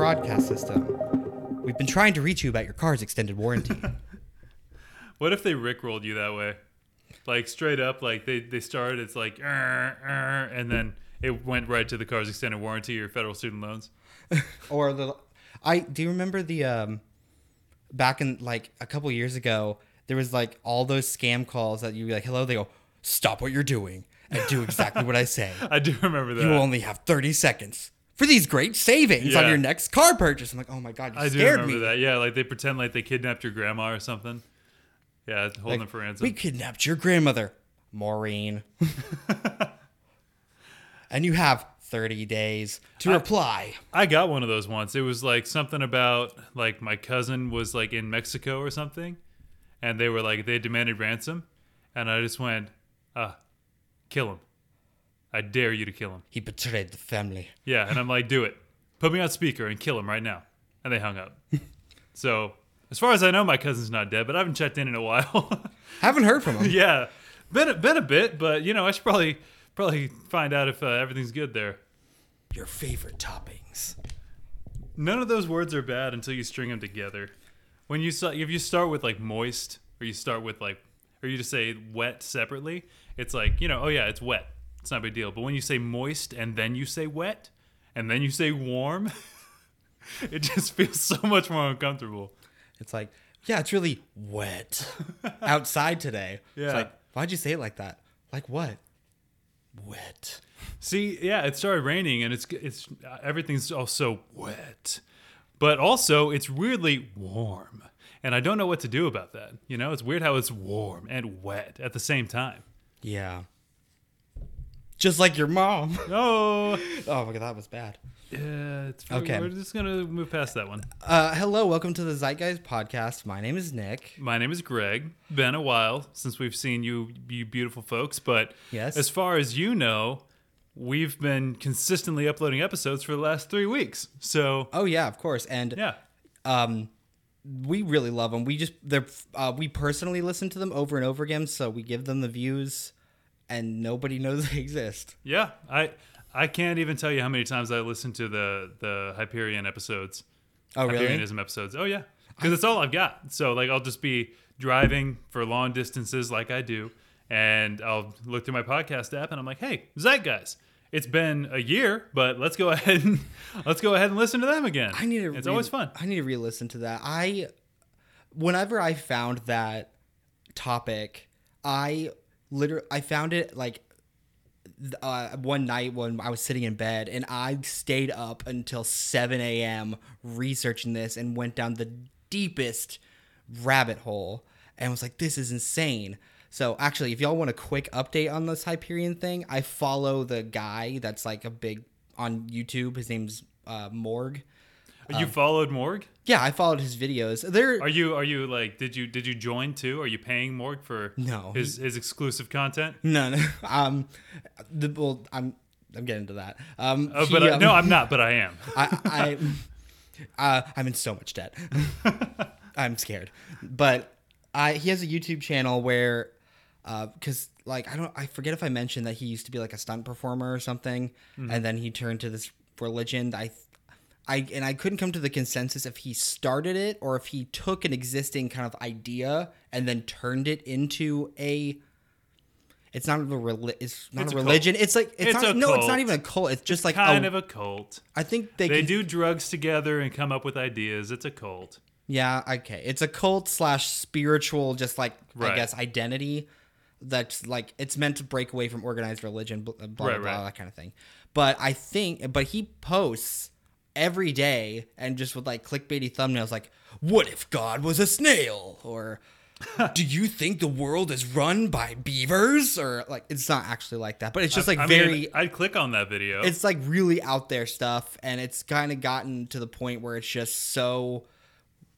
broadcast system. We've been trying to reach you about your car's extended warranty. What if they rickrolled you that way? Like straight up, like they, they started, it's like, and then it went right to the car's extended warranty or federal student loans. or the I do you remember the um back in like a couple years ago there was like all those scam calls that you be like hello they go stop what you're doing and do exactly what I say. I do remember that. You only have 30 seconds for these great savings on your next car purchase. I'm like, oh my god, you I do scared remember me. that. Yeah, like they pretend like they kidnapped your grandma or something. Yeah, holding Like, them for ransom. We kidnapped your grandmother, Maureen. and you have 30 days to reply. I got one of those once. It was like something about like my cousin was like in Mexico or something, and they were like they demanded ransom, and I just went, ah, kill him. I dare you to kill him. He betrayed the family. Yeah, and I'm like, do it. Put me on speaker and kill him right now. And they hung up. so as far as I know, my cousin's not dead, but I haven't checked in in a while. Haven't heard from him. yeah, been a, been a bit, but you know I should probably probably find out if uh, everything's good there. Your favorite toppings. None of those words are bad until you string them together. When you start, if you start with like moist, or you start with like, or you just say wet separately, it's like you know, oh yeah, it's wet. It's not a big deal. But when you say moist and then you say wet, and then you say warm, it just feels so much more uncomfortable. It's like, yeah, it's really wet outside today. Yeah. It's like, why'd you say it like that? Like what? Wet. See, yeah, it started raining and it's it's everything's also wet, but also it's weirdly warm, and I don't know what to do about that. You know, it's weird how it's warm and wet at the same time. Yeah. Just like your mom. Oh, Oh my god, that was bad. yeah. It's, Okay. We're just gonna move past that one. Uh, hello, welcome to the Zeitgeist podcast. My name is Nick. My name is Greg. Been a while since we've seen you, you beautiful folks. But Yes. as far as you know, we've been consistently uploading episodes for the last three weeks. So Oh yeah, of course. And yeah, um, we really love them. We just they're uh, we personally listen to them over and over again, so we give them the views, and nobody knows they exist. yeah. I I can't even tell you how many times I listened to the the Hyperion episodes. Oh really? Hyperionism episodes. Oh yeah, because it's all I've got. So like I'll just be driving for long distances like I do, and I'll look through my podcast app and I'm like, hey, Zeitgeist. It's been a year, but let's go ahead and let's go ahead and listen to them again. I need to. It's re- always fun. I need to re-listen to that. I, whenever I found that topic, I literally I found it like uh, one night when I was sitting in bed and I stayed up until seven a.m. researching this and went down the deepest rabbit hole and was like, "This is insane." So actually, if y'all want a quick update on this Hyperion thing, I follow the guy that's like a big on YouTube. His name's uh, Morg. You followed Morg? Yeah, I followed his videos. They're you are you like did you did you join too? Are you paying Morg for No. his his exclusive content? no, no. Um, the well, I'm I'm getting to that. Um, Oh, he, but I, um, no, I'm not. But I am. I, I uh, I'm in so much debt. I'm scared, but I he has a YouTube channel where, because like I don't I forget if I mentioned that he used to be like a stunt performer or something, and then he turned to this religion. I. I, and I couldn't come to the consensus if he started it or if he took an existing kind of idea and then turned it into a. It's not a reli- It's not It's a a cult. religion. It's like it's, It's not. No, it's not even a cult. It's just like kind a, of a cult. I think they, They can, do drugs together and come up with ideas. It's a cult. Yeah, okay. It's a cult slash spiritual, just like I guess identity. That's like it's meant to break away from organized religion, blah blah, blah, Right, blah right. that kind of thing. But I think, but he posts every day and just with like clickbaity thumbnails, like "What if God was a snail?" or "Do you think the world is run by beavers?" or like it's not actually like that, but it's just like I very. Mean, I'd click on that video. it's like really out there stuff and it's kind of gotten to the point where it's just so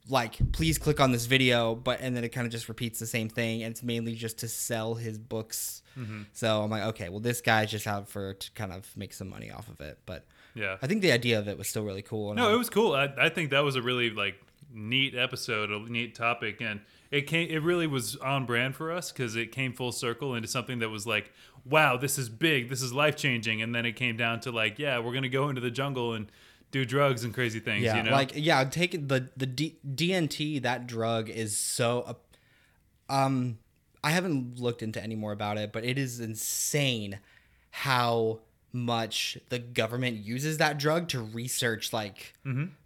like please click on this video but and then it kind of just repeats the same thing and it's mainly just to sell his books Mm-hmm. so i'm like okay well this guy's just out for to kind of make some money off of it but Yeah. i think the idea of it was still really cool No, I- it was cool. I, I think that was a really like neat episode, a neat topic, and it came. It really was on brand for us because it came full circle into something that was like, wow, this is big, this is life changing, and then it came down to like, yeah, we're gonna go into the jungle and do drugs and crazy things. yeah you know? like yeah take the the D- dnt that drug is so um i haven't looked into any more about it but it is insane how much the government uses that drug to research like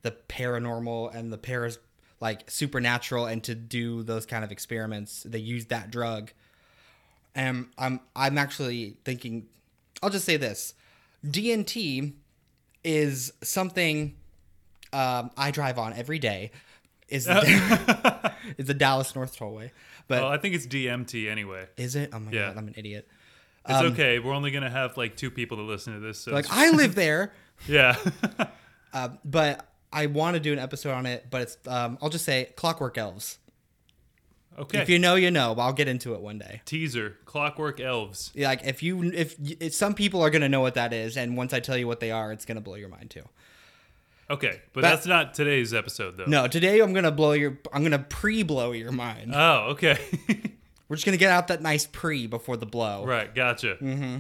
the paranormal and the paras like supernatural and to do those kind of experiments they use that drug and i'm i'm actually thinking i'll just say this dnt is something um, I drive on every day. Is the, is the Dallas North Tollway, but well, I think it's DMT anyway. is it? Oh my Yeah. god, I'm an idiot. It's okay. We're only gonna have like two people to listen to this. So Like I live there, yeah. uh, but I want to do an episode on it. But it's um, I'll just say Clockwork Elves. okay. If you know, you know. But I'll get into it one day. Teaser: Clockwork Elves. Yeah, Like if you if, if some people are gonna know what that is, and once I tell you what they are, it's gonna blow your mind too. Okay, but That- that's not today's episode though. No, today I'm gonna blow your. I'm gonna pre-blow your mind. Oh, okay. We're just gonna get out that nice pre before the blow. right, gotcha. Mm-hmm.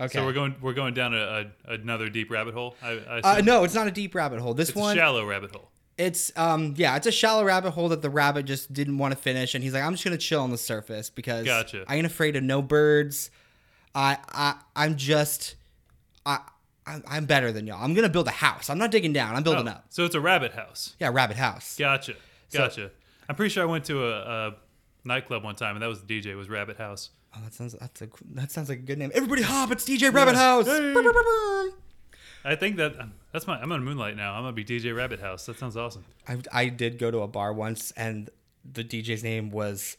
Okay. So we're going we're going down a, a another deep rabbit hole. I, I Uh, no, it's not a deep rabbit hole. This it's a one, shallow rabbit hole. it's um, yeah, it's a shallow rabbit hole that the rabbit just didn't want to finish, and he's like, I'm just gonna chill on the surface because Gotcha. I ain't afraid of no birds. I I I'm just I. I'm better than y'all. I'm gonna build a house. I'm not digging down. I'm building Oh, up. So it's a rabbit house. Yeah, rabbit house. Gotcha, gotcha. I'm pretty sure I went to a, a nightclub one time, and that was the DJ was Rabbit House. Oh, that sounds that's a that sounds like a good name. Everybody hop! It's DJ Rabbit Yeah. House. Hey. I think that um, that's my. I'm on Moonlight now. I'm gonna be DJ Rabbit House. That sounds awesome. I I did go to a bar once, and the DJ's name was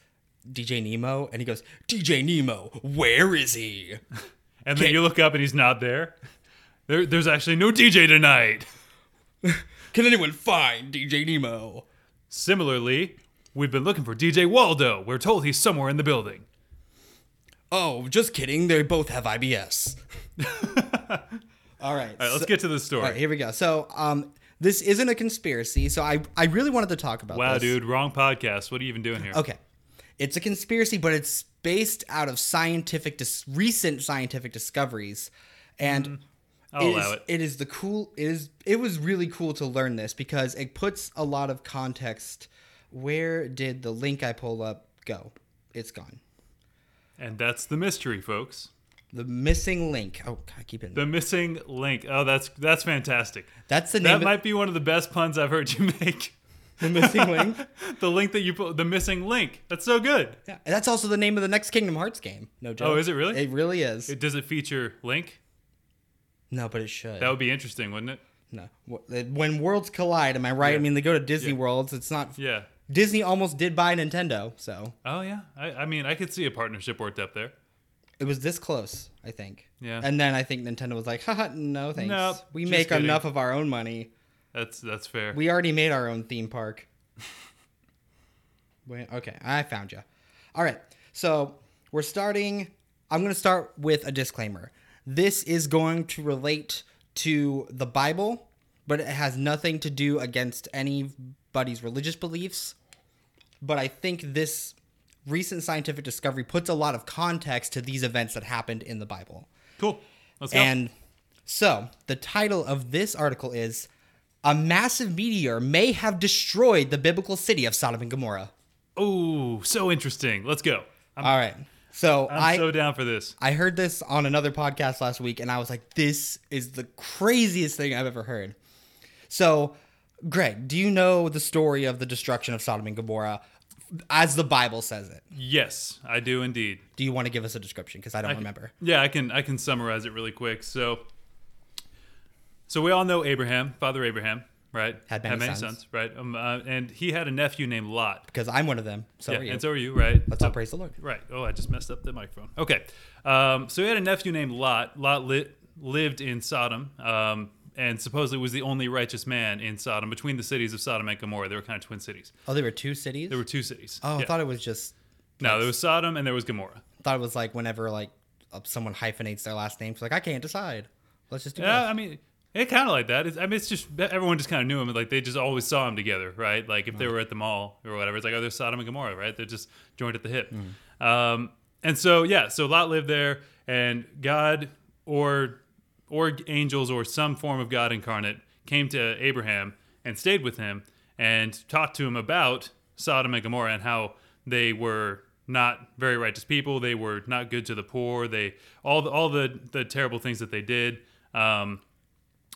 DJ Nemo, and he goes, DJ Nemo, where is he? And then Okay. you look up and he's not there. There, there's actually no DJ tonight. Can anyone find DJ Nemo? Similarly, we've been looking for DJ Waldo. We're told he's somewhere in the building. Oh, just kidding. They both have IBS. All right. All right, let's so- get to the story. All right, here we go. So, um, this isn't a conspiracy. So I I really wanted to talk about. wow, this. dude, wrong podcast. What are you even doing here? Okay. It's a conspiracy, but it's based out of scientific, dis- recent scientific discoveries, and I'll it allow is- it. It is the cool. It is. It was really cool to learn this because it puts a lot of context. Where did the link I pulled up go? It's gone. And that's the mystery, folks. The missing link. Oh, God, keep it. The missing link. Oh, that's that's fantastic. That's the name. That might be one of the best puns I've heard you make. the missing link. the link that you put, the missing link. That's so good. Yeah, and that's also the name of the next Kingdom Hearts game. No joke. Oh, is it really? It really is. It, does it feature Link? no, but it should. That would be interesting, wouldn't it? no. When worlds collide, am I right? I mean, they go to Disney Yeah. worlds. It's not. Yeah. Disney almost did buy Nintendo, so Oh yeah. I, I mean, I could see a partnership worked up there. it was this close, I think. Yeah. And then I think Nintendo was like, haha, no thanks. Nope, we make kidding." enough of our own money. That's that's fair. We already made our own theme park. Wait, okay, I found you. All right, so we're starting. I'm going to start with a disclaimer. This is going to relate to the Bible, but it has nothing to do against anybody's religious beliefs. But I think this recent scientific discovery puts a lot of context to these events that happened in the Bible. cool. Let's go. And so the title of this article is A Massive Meteor May Have Destroyed the Biblical City of Sodom and Gomorrah. oh, so interesting. Let's go. I'm, All right. So I'm I so down for this. I heard this on another podcast last week and I was like, this is the craziest thing I've ever heard. So, Greg, do you know the story of the destruction of Sodom and Gomorrah as the Bible says it? Yes, I do indeed. Do you want to give us a description? Because I don't I can- remember. Yeah, I can I can summarize it really quick. So So we all know Abraham, Father Abraham, right? Had many sons. right? Um, uh, and he had a nephew named Lot. Because I'm one of them. So yeah, are you. and so are you, right? Let's all praise the Lord. Right. Oh, I just messed up the microphone. Okay. Um, so he had a nephew named Lot. Lot li- lived in Sodom. Um, and supposedly was the only righteous man in Sodom between the cities of Sodom and Gomorrah. They were kind of twin cities. Oh, there were two cities. There were two cities. oh, Yeah. I thought it was just. no, there was Sodom and there was Gomorrah. I thought it was like whenever like uh, someone hyphenates their last name, it's like I can't decide. Let's just do Yeah, both. I mean, it kind of like that. It's, I mean, it's just everyone just kind of knew him. Like they just always saw him together, right? Like if they were at the mall or whatever, it's like oh, there's Sodom and Gomorrah, right? They're just joined at the hip. Um, and so yeah, so Lot lived there, and God or or angels or some form of God incarnate came to Abraham and stayed with him and talked to him about Sodom and Gomorrah and how they were not very righteous people. They were not good to the poor. They all the, all the the terrible things that they did. Um,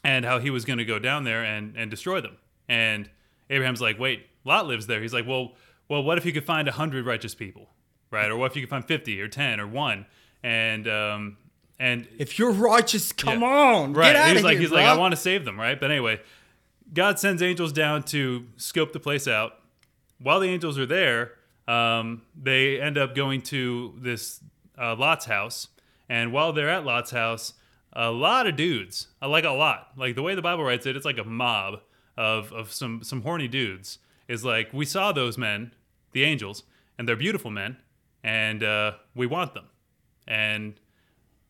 and how he was going to go down there and, and destroy them. And Abraham's like, wait, Lot lives there. He's like, well, well, what if you could find hundred righteous people, right? Or what if you could find fifty or ten or one? And um, and if you're righteous, come Yeah. on, right, Get out he's of like, here, he's like, I want to save them, right? But anyway, God sends angels down to scope the place out. While the angels are there, um, they end up going to this uh, Lot's house, and while they're at Lot's house, a lot of dudes, uh, like a lot, like the way the Bible writes it, it's like a mob of of some some horny dudes. Is like we saw those men, the angels, and they're beautiful men, and uh, we want them. And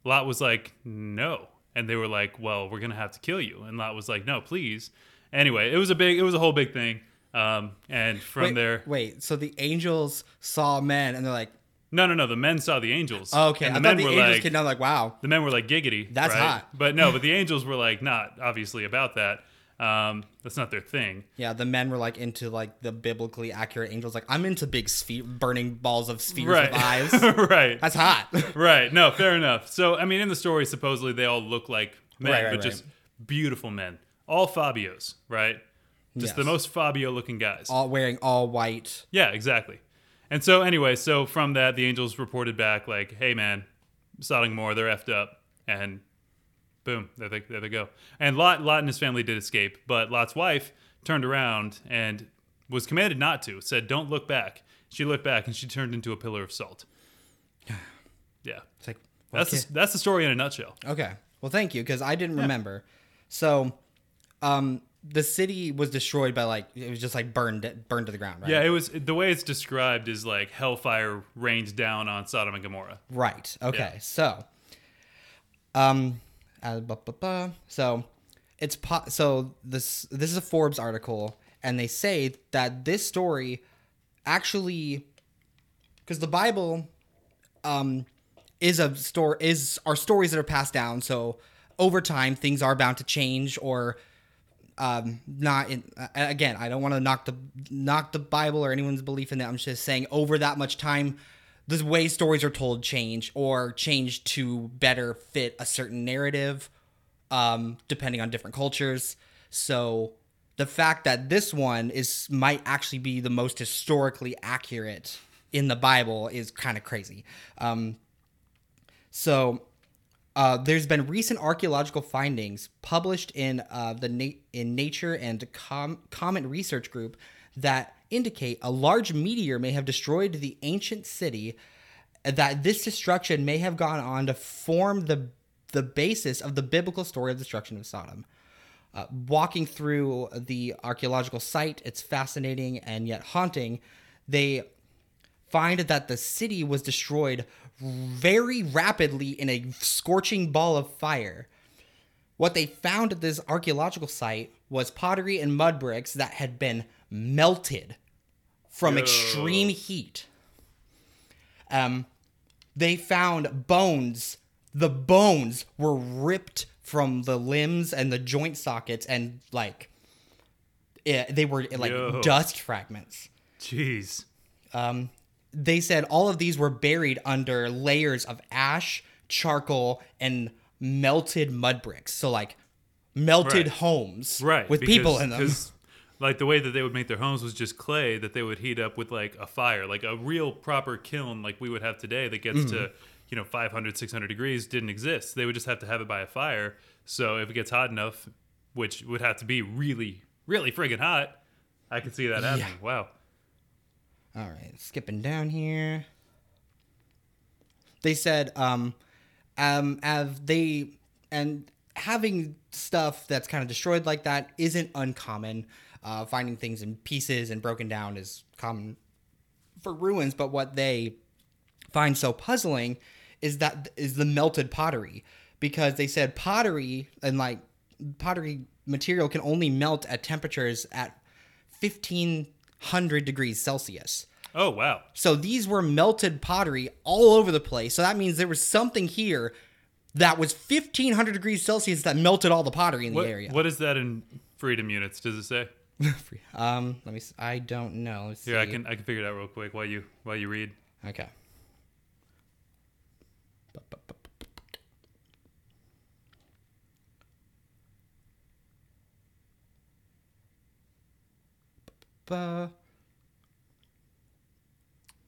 Lot was like, no. And they were like, well, we're going to have to kill you. And Lot was like, no, please. Anyway, it was a big, it was a whole big thing. Um, and from wait, there, Wait, so the angels saw men and they're like, no, no, no, the men saw the angels. oh, okay. And I the thought men the were angels like, came down like, wow. the men were like giggity. That's right? hot. But no, but the angels were like, not obviously about that. Um, that's not their thing. Yeah, the men were like into like the biblically accurate angels. Like I'm into big sphere, burning balls of spheres Right. with eyes. right. That's hot. right. No, fair enough. So, I mean, in the story, supposedly they all look like men, Right, right, but just beautiful men. All Fabios, right? Just the most Fabio looking guys. all wearing all white. Yeah, exactly. And so, anyway, so from that, the angels reported back, like, hey, man, Sodom and Gomorrah, they're effed up. And boom, there they, there they go. And Lot, Lot and his family did escape, but Lot's wife turned around and was commanded not to, said, don't look back. She looked back and she turned into a pillar of salt. Yeah. It's like well, That's, the, that's the story in a nutshell. Okay. Well, thank you because I didn't remember. So, um, the city was destroyed by like it was just like burned burned to the ground, right? Yeah, it was the way it's described is like hellfire rained down on Sodom and Gomorrah. Right. Okay. Yeah. So, um, uh, so it's po- so this this is a Forbes article, and they say that this story actually, because the Bible, um, is a story is are stories that are passed down. So over time, things are bound to change or um not in uh, again i don't want to knock the knock the bible or anyone's belief in that i'm just saying over that much time the way stories are told change or change to better fit a certain narrative um depending on different cultures. So the fact that this one is might actually be the most historically accurate in the bible is kind of crazy. Um so uh, there's been recent archaeological findings published in uh, the na- in Nature and Com- Comet Research Group that indicate a large meteor may have destroyed the ancient city. That this destruction may have gone on to form the the basis of the biblical story of the destruction of Sodom. Uh, walking through the archaeological site, it's fascinating and yet haunting. They find that the city was destroyed very rapidly in a scorching ball of fire. What they found at this archaeological site was pottery and mud bricks that had been melted from Yo. extreme heat. Um, they found bones. The bones were ripped from the limbs and the joint sockets, and like, it, they were like Yo. dust fragments Jeez. um, they said all of these were buried under layers of ash, charcoal, and melted mud bricks. So like melted Right. homes Right. with people in them. Like, the way that they would make their homes was just clay that they would heat up with, like, a fire. Like, a real proper kiln like we would have today that gets Mm-hmm. to, you know, 500, 600 degrees didn't exist. They would just have to have it by a fire. So if it gets hot enough, which would have to be really, really friggin' hot, I could see that happening. Wow. All right, skipping down here. They said, um, um, as they and having stuff that's kind of destroyed like that isn't uncommon. Uh, finding things in pieces and broken down is common for ruins, but what they find so puzzling is that is the melted pottery because they said pottery and like pottery material can only melt at temperatures at 1500 degrees Celsius. Oh wow. So these were melted pottery all over the place. So that means there was something here that was 1500 degrees Celsius that melted all the pottery in What, the area. what is that in freedom units? Does it say? um, let me. See. I don't know. Let's Here, I can I can figure it out real quick while you while you read. Okay.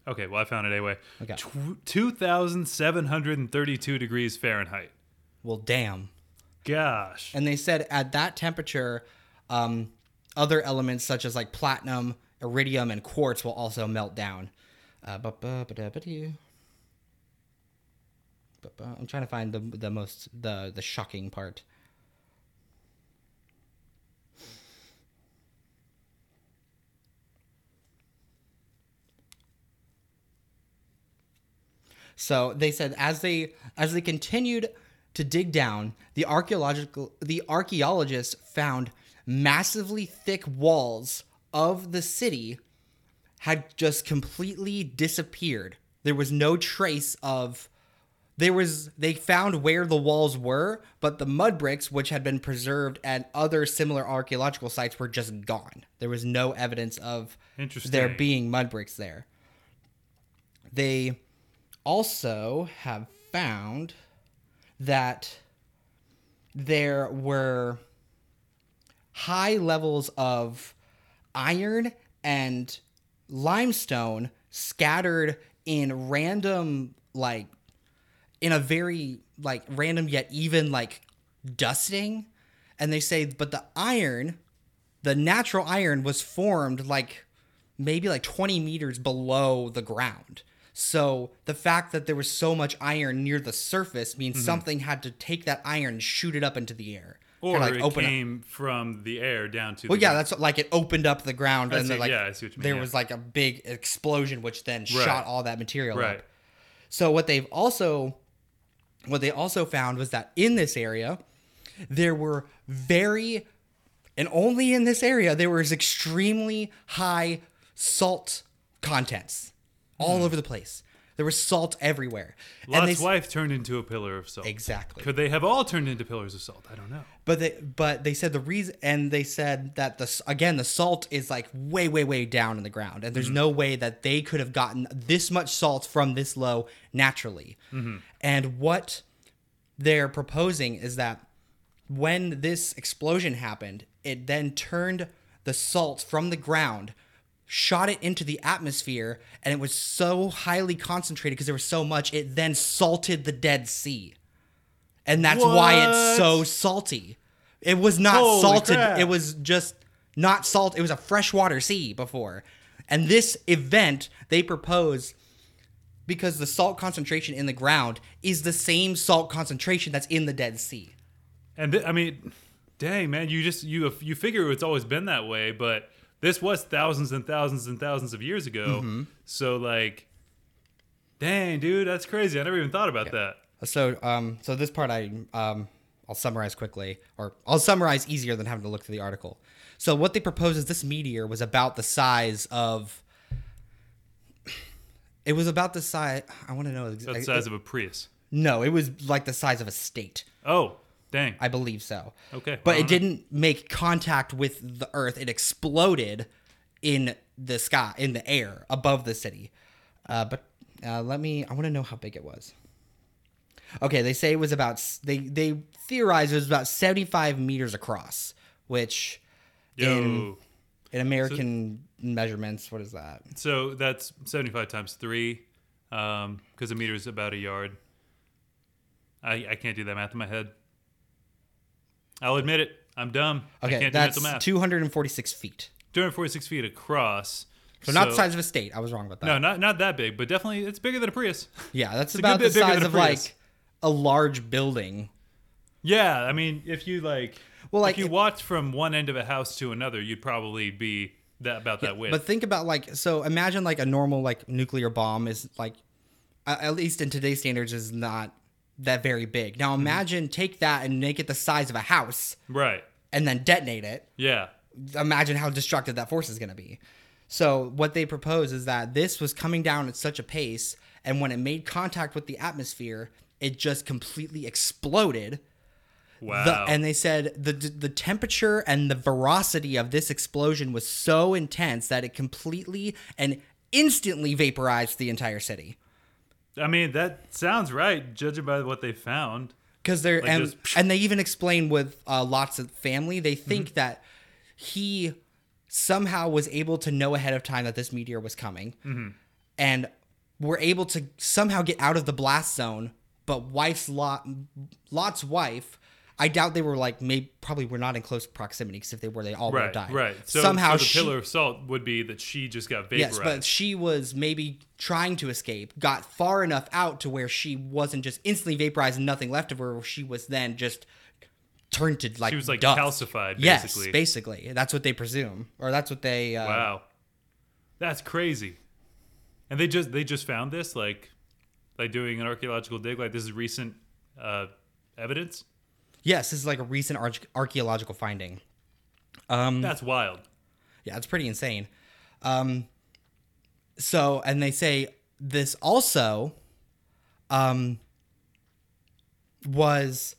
Okay, well I found it anyway. Okay. Tw- 2,732 degrees Fahrenheit. Well, damn. Gosh. And they said at that temperature, um, other elements such as like platinum, iridium, and quartz will also melt down. Uh, I'm trying to find the the most the the shocking part. So they said as they as they continued to dig down, the archaeological the archaeologists found massively thick walls of the city had just completely disappeared. There was no trace of there was they found where the walls were, but the mud bricks which had been preserved at other similar archaeological sites were just gone. There was no evidence of there being mud bricks there. They also have found that there were high levels of iron and limestone scattered in random like in a very like random yet even like dusting. And they say but the iron the natural iron was formed like maybe like 20 meters below the ground. So the fact that there was so much iron near the surface means mm-hmm. something had to take that iron and shoot it up into the air or like, it open up- came from the air down to well, yeah, ground. that's what- like it opened up the ground, I and see- like yeah, I see what you mean, there yeah. was like a big explosion, which then shot all that material Right. up. So what they've also, what they also found was that in this area, there were very, and only in this area, there was extremely high salt contents all hmm. over the place. There was salt everywhere. and Lot's they, wife turned into a pillar of salt. exactly. Could they have all turned into pillars of salt? I don't know. But they but they said the reason and they said that the again the salt is like way way way down in the ground and there's mm-hmm. no way that they could have gotten this much salt from this low naturally. Mm-hmm. And what they're proposing is that when this explosion happened, it then turned the salt from the ground, shot it into the atmosphere, and it was so highly concentrated because there was so much, it then salted the Dead Sea. And that's why it's so salty. It was not Holy salted, crap. it was just not salt. It was a freshwater sea before. And this event, they propose because the salt concentration in the ground is the same salt concentration that's in the Dead Sea. And th- I mean, dang man, you just you you figure it's always been that way, but this was thousands and thousands and thousands of years ago. Mm-hmm. So like, dang dude, that's crazy. I never even thought about that. So, um, so this part I um, I'll summarize quickly, or I'll summarize easier than having to look through the article. So, what they propose is this meteor was about the size of. It was about the size. I want to know About the size of a Prius. no, it was like the size of a state. Oh, dang. I believe so. Okay, But it didn't make contact with the Earth. It exploded in the sky, in the air above the city. Uh, but uh, let me. I want to know how big it was. Okay, they say it was about, they, they theorize it was about seventy five meters across, which Yo. in in American measurements, what is that? So that's 75 times three, because a meter is about a yard. I, I can't do that math in my head. I'll admit it. I'm dumb. I Okay, can't that's do math. two hundred and forty six feet. 246 feet across. So, not the size of a state. I was wrong about that. No, not not that big, but definitely it's bigger than a Prius. Yeah, that's a about the size of like a large building. Yeah, I mean, if you like, Well, like, if you if- watch from one end of a house to another, you'd probably be that about that width. But think about like so imagine like a normal like nuclear bomb is like at least in today's standards is not that very big. Now Mm-hmm. imagine take that and make it the size of a house right? and then detonate it. Yeah. Imagine how destructive that force is going to be. So what they propose is that this was coming down at such a pace and when it made contact with the atmosphere, it just completely exploded. Wow. The, and they said the the temperature and the velocity of this explosion was so intense that it completely and instantly vaporized the entire city. I mean, that sounds right, judging by what they found. Because they're Like and, just- and they even explain with uh, lots of family, they think Mm-hmm. that he somehow was able to know ahead of time that this meteor was coming, Mm-hmm. and were able to somehow get out of the blast zone. But wife's Lot, Lot's wife, I doubt they were like maybe probably were not in close proximity because if they were, they all would have Right. died. Right. So somehow so the she, pillar of salt would be that she just got vaporized. Yes, but she was maybe trying to escape, got far enough out to where she wasn't just instantly vaporized and nothing left of her. She was then just turned to like she was like dust. calcified, Yes, basically. basically, that's what they presume, or that's what they. Uh, Wow, that's crazy. And they just they just found this like like doing an archaeological dig. Like this is recent uh, evidence. Yes, this is like a recent arch- archaeological finding. Um, That's wild. Yeah, it's pretty insane. Um, so, and they say this also um, was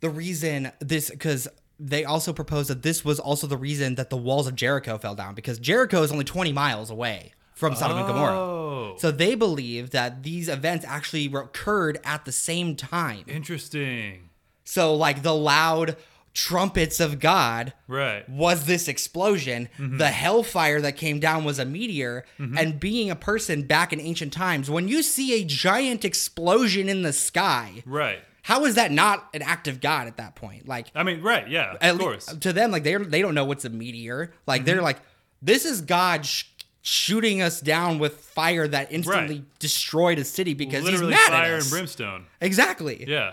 the reason this because they also proposed that this was also the reason that the walls of Jericho fell down because Jericho is only 20 miles away from Sodom and Gomorrah. Oh, So they believe that these events actually occurred at the same time. interesting. So like the loud trumpets of God Right. was this explosion. Mm-hmm. The hellfire that came down was a meteor. And being a person back in ancient times, when you see a giant explosion in the sky, Right. how is that not an act of God at that point? Like, I mean, right. Yeah. at Of course. Mm-hmm. to them, like they they don't know what's a meteor. Like they're like, this is God sh- shooting us down with fire that instantly Right. destroyed a city because Literally he's mad fire at us. and brimstone. Exactly. Yeah.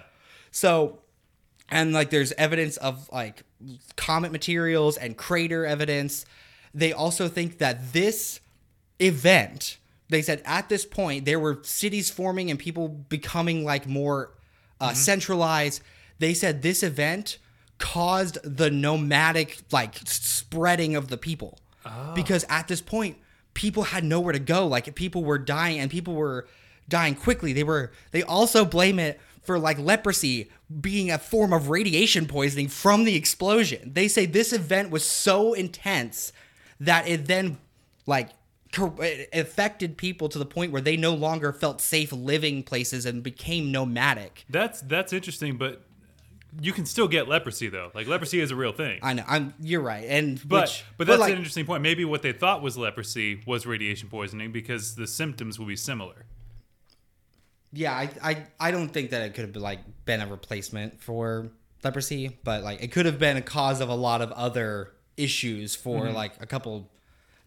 So, and like there's evidence of like comet materials and crater evidence. They also think that this event, they said at this point, there were cities forming and people becoming like more uh, centralized. They said this event caused the nomadic like spreading of the people. Because at this point people had nowhere to go. Like people were dying and people were dying quickly. They were they also blame it for like leprosy being a form of radiation poisoning from the explosion they say this event was so intense that it then like affected people to the point where they no longer felt safe living places and became nomadic That's that's interesting, but you can still get leprosy though. Like leprosy is a real thing. i know i'm you're right and But which, but that's like, an interesting point. Maybe what they thought was leprosy was radiation poisoning because the symptoms will be similar. Yeah, I, I I don't think that it could have been like been a replacement for leprosy, but like it could have been a cause of a lot of other issues for Mm-hmm. like a couple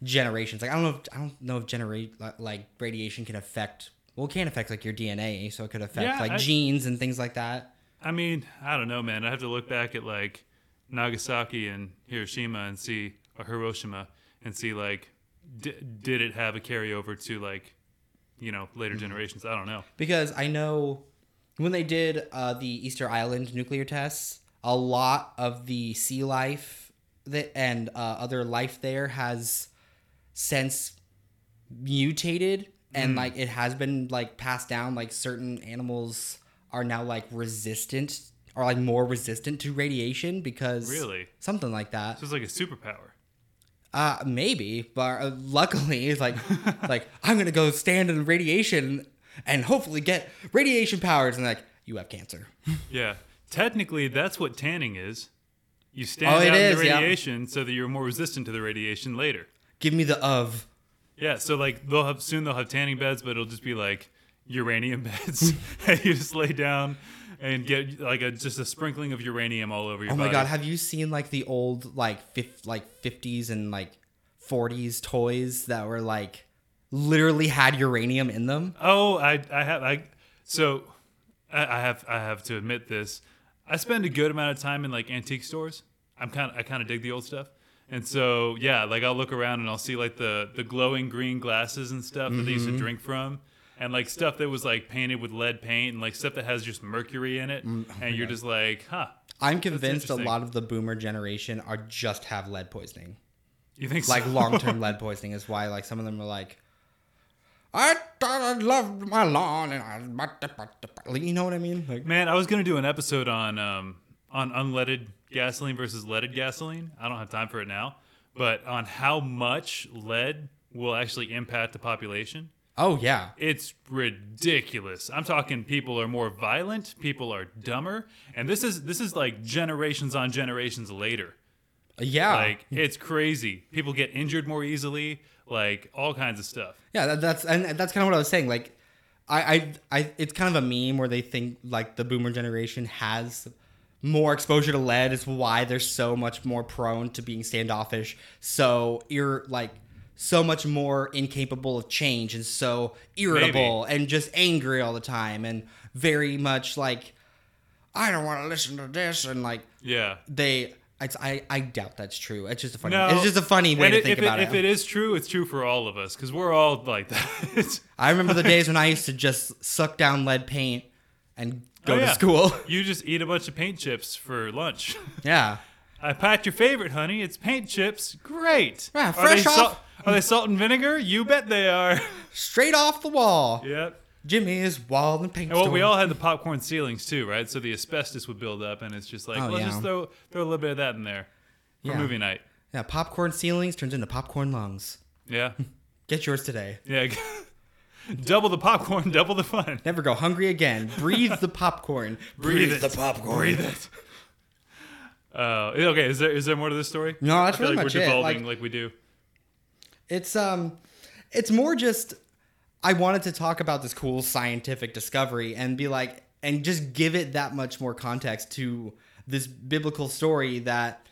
generations. Like I don't know if I don't know if generate like radiation can affect well it can affect like your DNA, so it could affect Yeah, like I- genes and things like that. I mean, I don't know, man. I have to look back at like Nagasaki and Hiroshima and see or Hiroshima and see like d- did it have a carryover to like you know later Mm-hmm. generations? I don't know. because I know when they did uh, the Easter Island nuclear tests, a lot of the sea life that and uh, other life there has since mutated and like it has been like passed down. Like certain animals are now like resistant or like more resistant to radiation because Really? something like that. So it's like a superpower. Uh, maybe, but uh, luckily, like, like I'm gonna go stand in radiation and hopefully get radiation powers, and like you have cancer. Yeah, technically that's what tanning is. You stand Oh, out in the yeah. radiation so that you're more resistant to the radiation later. Give me the of. Yeah, so like they'll have soon they'll have tanning beds, but it'll just be like uranium beds. and you just lay down and get like a just a sprinkling of uranium all over your Oh body. my god, have you seen like the old like fif- like 50s and like 40s toys that were like literally had uranium in them? Oh, I I have I so I, I have I have to admit this. I spend a good amount of time in like antique stores. I'm kind of I kind of dig the old stuff. And so yeah, like I'll look around and I'll see like the the glowing green glasses and stuff that they used to mm-hmm. drink from. And like stuff that was like painted with lead paint and like stuff that has just mercury in it. and you're just like, huh. I'm convinced a lot of the boomer generation are just have lead poisoning. You think so? Like long term lead poisoning is why like some of them are like I thought I loved my lawn and I you know what I mean? Like Man, I was gonna do an episode on um, on unleaded gasoline versus leaded gasoline. I don't have time for it now, but on how much lead will actually impact the population. Oh yeah. It's ridiculous. I'm talking people are more violent, people are dumber, and this is this is like generations on generations later. Uh, yeah. Like it's crazy. People get injured more easily, like all kinds of stuff. Yeah, that, that's and that's kind of what I was saying. Like, I, I, I, it's kind of a meme where they think like the boomer generation has more exposure to lead is why they're so much more prone to being standoffish. So you're like so much more incapable of change and so irritable and just angry all the time and very much like I don't want to listen to this and like Yeah. they. It's, I, I doubt that's true. It's just a funny. No, it's just a funny way and to it- think about it, it. If it is true, it's true for all of us because we're all like that. I remember the days when I used to just suck down lead paint and go Oh, to school. you just eat a bunch of paint chips for lunch. yeah. I packed your favorite, honey. It's paint chips. Great. Yeah, fresh off- Are they salt and vinegar? You bet they are. Straight off the wall. yep. Jimmy's wall and paint And well, we all had the popcorn ceilings too, right? So the asbestos would build up, and it's just like, Oh, let's yeah. just throw throw a little bit of that in there for Yeah. movie night. Yeah, popcorn ceilings turns into popcorn lungs. Yeah, Get yours today. yeah. double the popcorn, double the fun. Never go hungry again. Breathe the popcorn. Breathe it. the popcorn. Breathe it. Uh, okay, is there is there more to this story? No, that's I feel pretty like much we're it. devolving Like- like we do. It's um it's more just I wanted to talk about this cool scientific discovery and be like and just give it that much more context to this biblical story that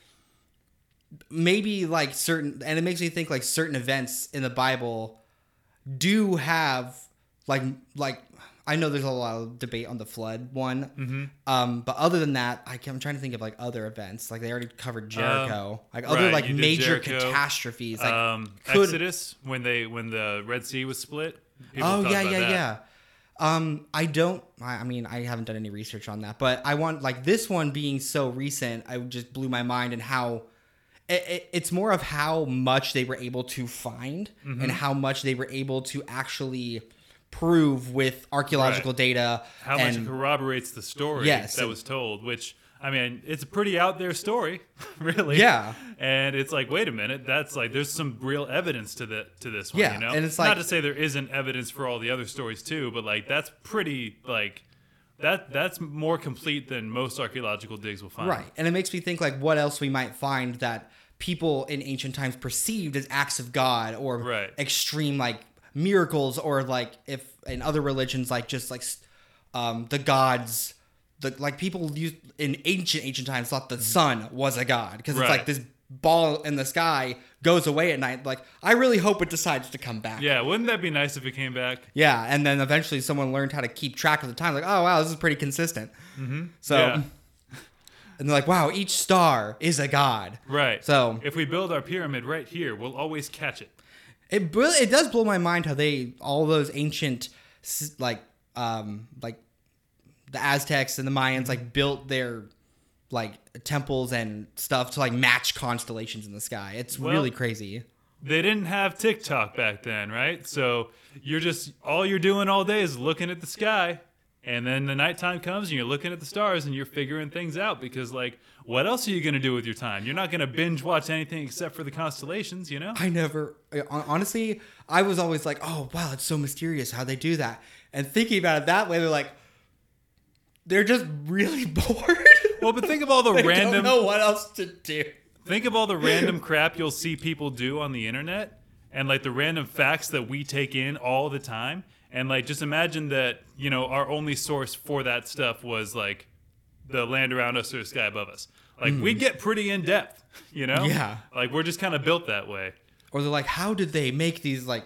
maybe like certain and it makes me think like certain events in the Bible do have like like I know there's a lot of debate on the flood one, Mm-hmm. um, but other than that, I, am trying to think of like other events. Like they already covered Jericho, like other Um, right, like major Jericho. catastrophes. Like um, could- Exodus when they when the Red Sea was split. People oh yeah, yeah, that. yeah. Um, I don't. I, I mean, I haven't done any research on that, but I want like this one being so recent. I just blew my mind and how it, it, it's more of how much they were able to find Mm-hmm. and how much they were able to actually prove with archaeological Right. data. How much and, it corroborates the story Yes, that and- was told, which I mean, it's a pretty out there story, really. Yeah. And it's like, wait a minute, that's like there's some real evidence to the to this one, Yeah, you know? and it's not to say there isn't evidence for all the other stories too, but like that's pretty like that that's more complete than most archaeological digs will find. Right. And it makes me think like what else we might find that people in ancient times perceived as acts of God or Right. extreme like miracles or like if in other religions like just like um the gods the like people used in ancient ancient times thought the sun was a god because it's like this ball in the sky goes away at night like I really hope it decides to come back. Yeah, wouldn't that be nice if it came back? Yeah, and then eventually someone learned how to keep track of the time. Like, oh wow, this is pretty consistent. Mm-hmm. So, Yeah. and they're like, wow, each star is a god. Right. So if we build our pyramid right here, we'll always catch it. It bl- it does blow my mind how they all those ancient like um like the Aztecs and the Mayans like built their like temples and stuff to like match constellations in the sky. It's Well- really crazy. They didn't have TikTok back then, right? So you're just all you're doing all day is looking at the sky. And then the nighttime comes and you're looking at the stars and you're figuring things out because like what else are you going to do with your time? You're not going to binge watch anything except for the constellations, you know? I never honestly I was always like, oh wow, it's so mysterious how they do that. And thinking about it that way, they're like they're just really bored. Well, but think of all the they random don't know what else to do. Think of all the random crap you'll see people do on the internet and like the random facts that we take in all the time. And like just imagine that, you know, our only source for that stuff was like the land around us or the sky above us. Like we get pretty in depth, you know? Yeah. Like we're just kind of built that way. Or they're like, how did they make these like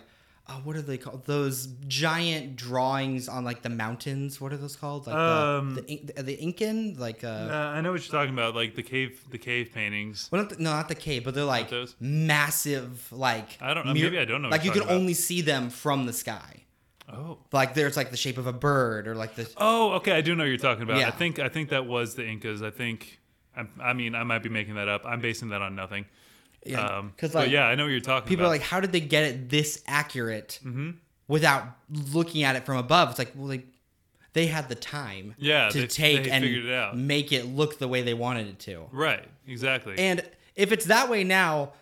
uh, what are they called? Those giant drawings on like the mountains. What are those called? Like Um, the, the the Incan, like uh, Uh, I know what you're talking about, like the cave, the cave paintings. well, not the, no, not the cave, but they're like massive, like I don't know, maybe I don't know Like you can about. only see them from the sky. Oh. Like there's like the shape of a bird or like the Oh, okay. I do know what you're talking about. Yeah. I think I think that was the Incas. I think. I, I mean, I might be making that up. I'm basing that on nothing. yeah. Um, Because but like yeah, I know what you're talking about. people are like, how did they get it this accurate Mm-hmm. without looking at it from above? It's like, well, they they had the time Yeah, to they- take they and it make it look the way they wanted it to. right. Exactly. And if it's that way now,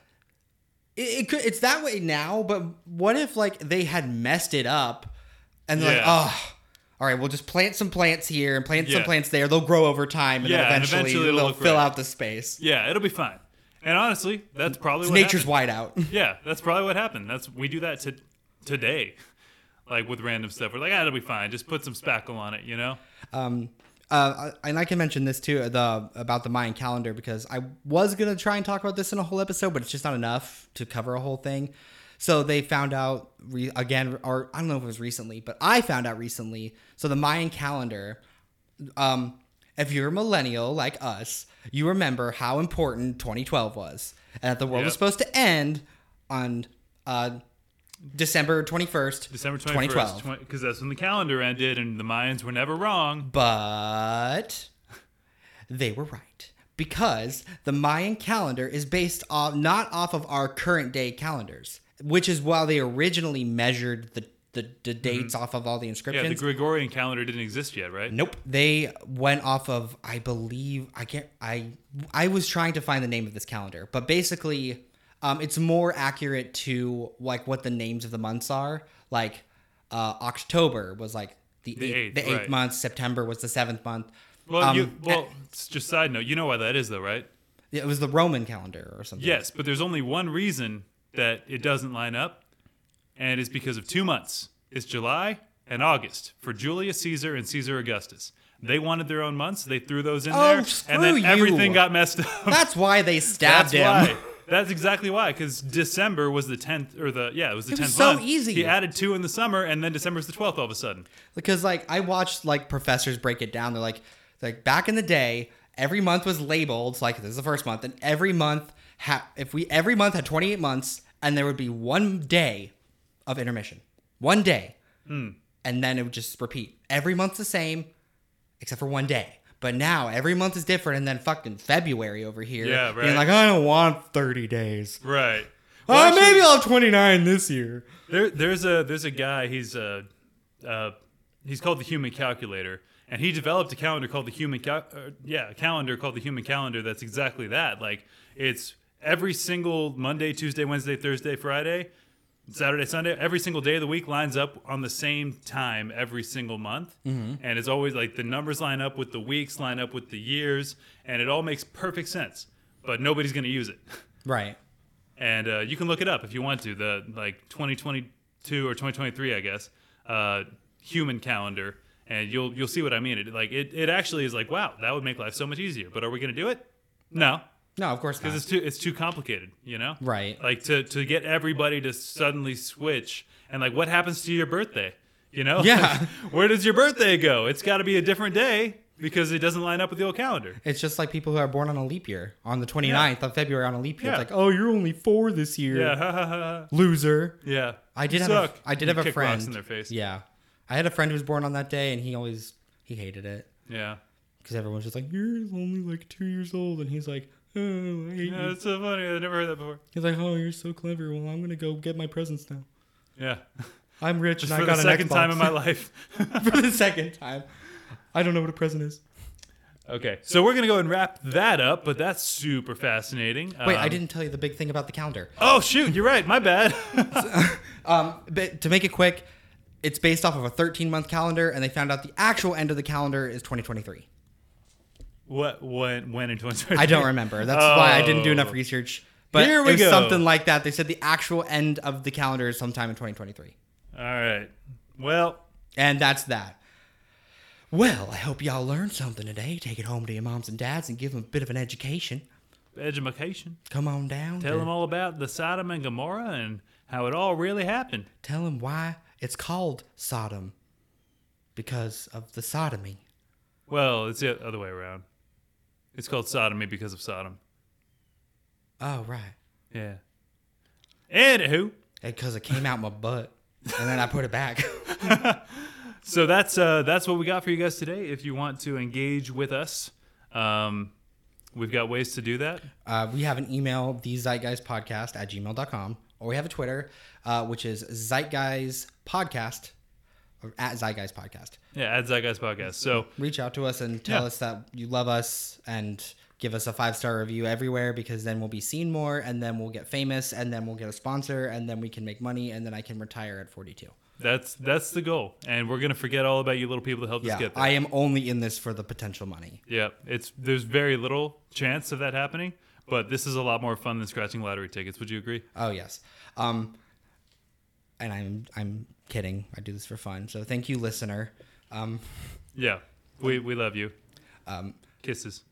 it, it could it's that way now. But what if like they had messed it up, and they're like, Yeah. oh, all right, we'll just plant some plants here and plant some plants there. They'll grow over time, and Yeah, then and eventually, eventually it'll they'll fill right. out the space. yeah, it'll be fine. And honestly, that's probably It's what nature's happened. whiteout. Yeah, that's probably what happened. That's we do that to today, like with random stuff. We're like, ah, it'll be fine. Just put some spackle on it, you know. Um, uh, and I can mention this too the about the Mayan calendar because I was gonna try and talk about this in a whole episode, but it's just not enough to cover a whole thing. So they found out re- again, or I don't know if it was recently, but I found out recently. So the Mayan calendar, um, if you're a millennial like us, you remember how important 2012 was, and that the world was supposed to end on uh, December 21st, December 2012. 21st, because that's when the calendar ended, and the Mayans were never wrong. But they were right because the Mayan calendar is based off not off of our current day calendars, which is why they originally measured the the, the dates off of all the Mm-hmm. Yeah, inscriptions. the Gregorian calendar didn't exist yet, right? Nope. They went off of I believe I can't I I was trying to find the name of this calendar, but basically um, it's more accurate to like what the names of the months are. Like uh, October was like the, The eighth, eighth, the eighth right. month. September was the seventh month. Well, Um, you, well, it's just side note. You know why that is, though, right? It was the Roman calendar or something. Yes, but there's only one reason that it doesn't line up, and it's because of two months. It's July and August for Julius Caesar and Caesar Augustus. They wanted their own months. They threw those in Oh, there, and then you. everything got messed up. That's why they stabbed That's him. why. That's exactly why. Because December was the tenth, or the yeah, it was the tenth. so month. easy. He added two in the summer, and then December's the twelfth all of a sudden. because like I watched like professors break it down. They're like, like back in the day, every month was labeled like this is the first month, and every month ha- if we every month had 28 months, and there would be one day of intermission, one day, Hmm. and then it would just repeat. Every month's the same, except for one day. But now every month is different, and then fucking February over here, Yeah, being like I don't want 30 days. Right. Oh, Well, actually- maybe I'll have 29 this year. There, there's a there's a guy. He's uh, uh, he's called the Human Calculator, and he developed a calendar called the Human Cal- uh, yeah, a calendar called the Human Calendar. That's exactly that. Like it's every single Monday, Tuesday, Wednesday, Thursday, Friday, Saturday, Sunday. Every single day of the week lines up on the same time every single month, and it's always like the numbers line up with the weeks, line up with the years, and it all makes perfect sense. But nobody's gonna use it Right. and uh, you can look it up if you want to. The like 2022 or 2023, I guess, uh, human calendar, and you'll you'll see what I mean. It like it, it actually is like wow, that would make life so much easier. But are we going to do it? No, No, of course not. because it's too it's too complicated. You know, Right. Like to to get everybody to suddenly switch, and like what happens to your birthday? You know, Yeah. where does your birthday go? It's got to be a different day because it doesn't line up with the old calendar. It's just like people who are born on a leap year, on the 29th of February on a leap year. Yeah. It's like, oh, you're only four this year. Yeah. Loser. yeah. I did You have a, suck. I did You have a friend. in their face. Yeah. I had a friend who was born on that day and he always, he hated it. Yeah. Because everyone's just like, you're only like two years old. And he's like, oh, I hate Yeah, you. so funny. I've never heard that before. He's like, oh, you're so clever. Well, I'm going to go get my presents now. Yeah. I'm rich Just and I got the an second Xbox. time in my life. for the second time. I don't know what a present is. okay. So we're going to go and wrap that up, but that's super fascinating. Wait, Um, I didn't tell you the big thing about the calendar. Oh, shoot. You're right. My bad. Um, but to make it quick, it's based off of a 13 month calendar, and they found out the actual end of the calendar is 2023. What, when, when in 2023? I don't remember. That's why I didn't do enough Oh. research. But Here we it was go. something like that. They said the actual end of the calendar is sometime in 2023. All right. Well, And that's that. Well, I hope y'all learned something today. Take it home to your moms and dads and give them a bit of an education. education. Come on down. Tell to- them all about the Sodom and Gomorrah and how it all really happened. Tell them why it's called Sodom. Because of the sodomy. Well, it's the other way around. It's called sodomy because of Sodom. Oh, right. Yeah. Anywho, Because it came out my butt. And then I put it back. so that's uh, that's what we got for you guys today. If you want to engage with us, um, we've got ways to do that. Uh, we have an email, the Zeitgeist Podcast at gmail.com, or we have a Twitter, uh, which is Zeitgeist Podcast, or at Zeitgeist Podcast. Yeah, at Zeitgeist Podcast. So Reach out to us and tell Yeah. us that you love us and give us a five star review everywhere because then we'll be seen more and then we'll get famous and then we'll get a sponsor and then we can make money and then I can retire at 42. that's that's the goal, and we're gonna forget all about you little people that helped us get there. I am only in this for the potential money. Yeah, it's there's very little chance of that happening, but this is a lot more fun than scratching lottery tickets. Would you agree? Oh yes. Um and I'm I'm kidding. I do this for fun. So thank you listener. Um Yeah, we we love you. um Kisses.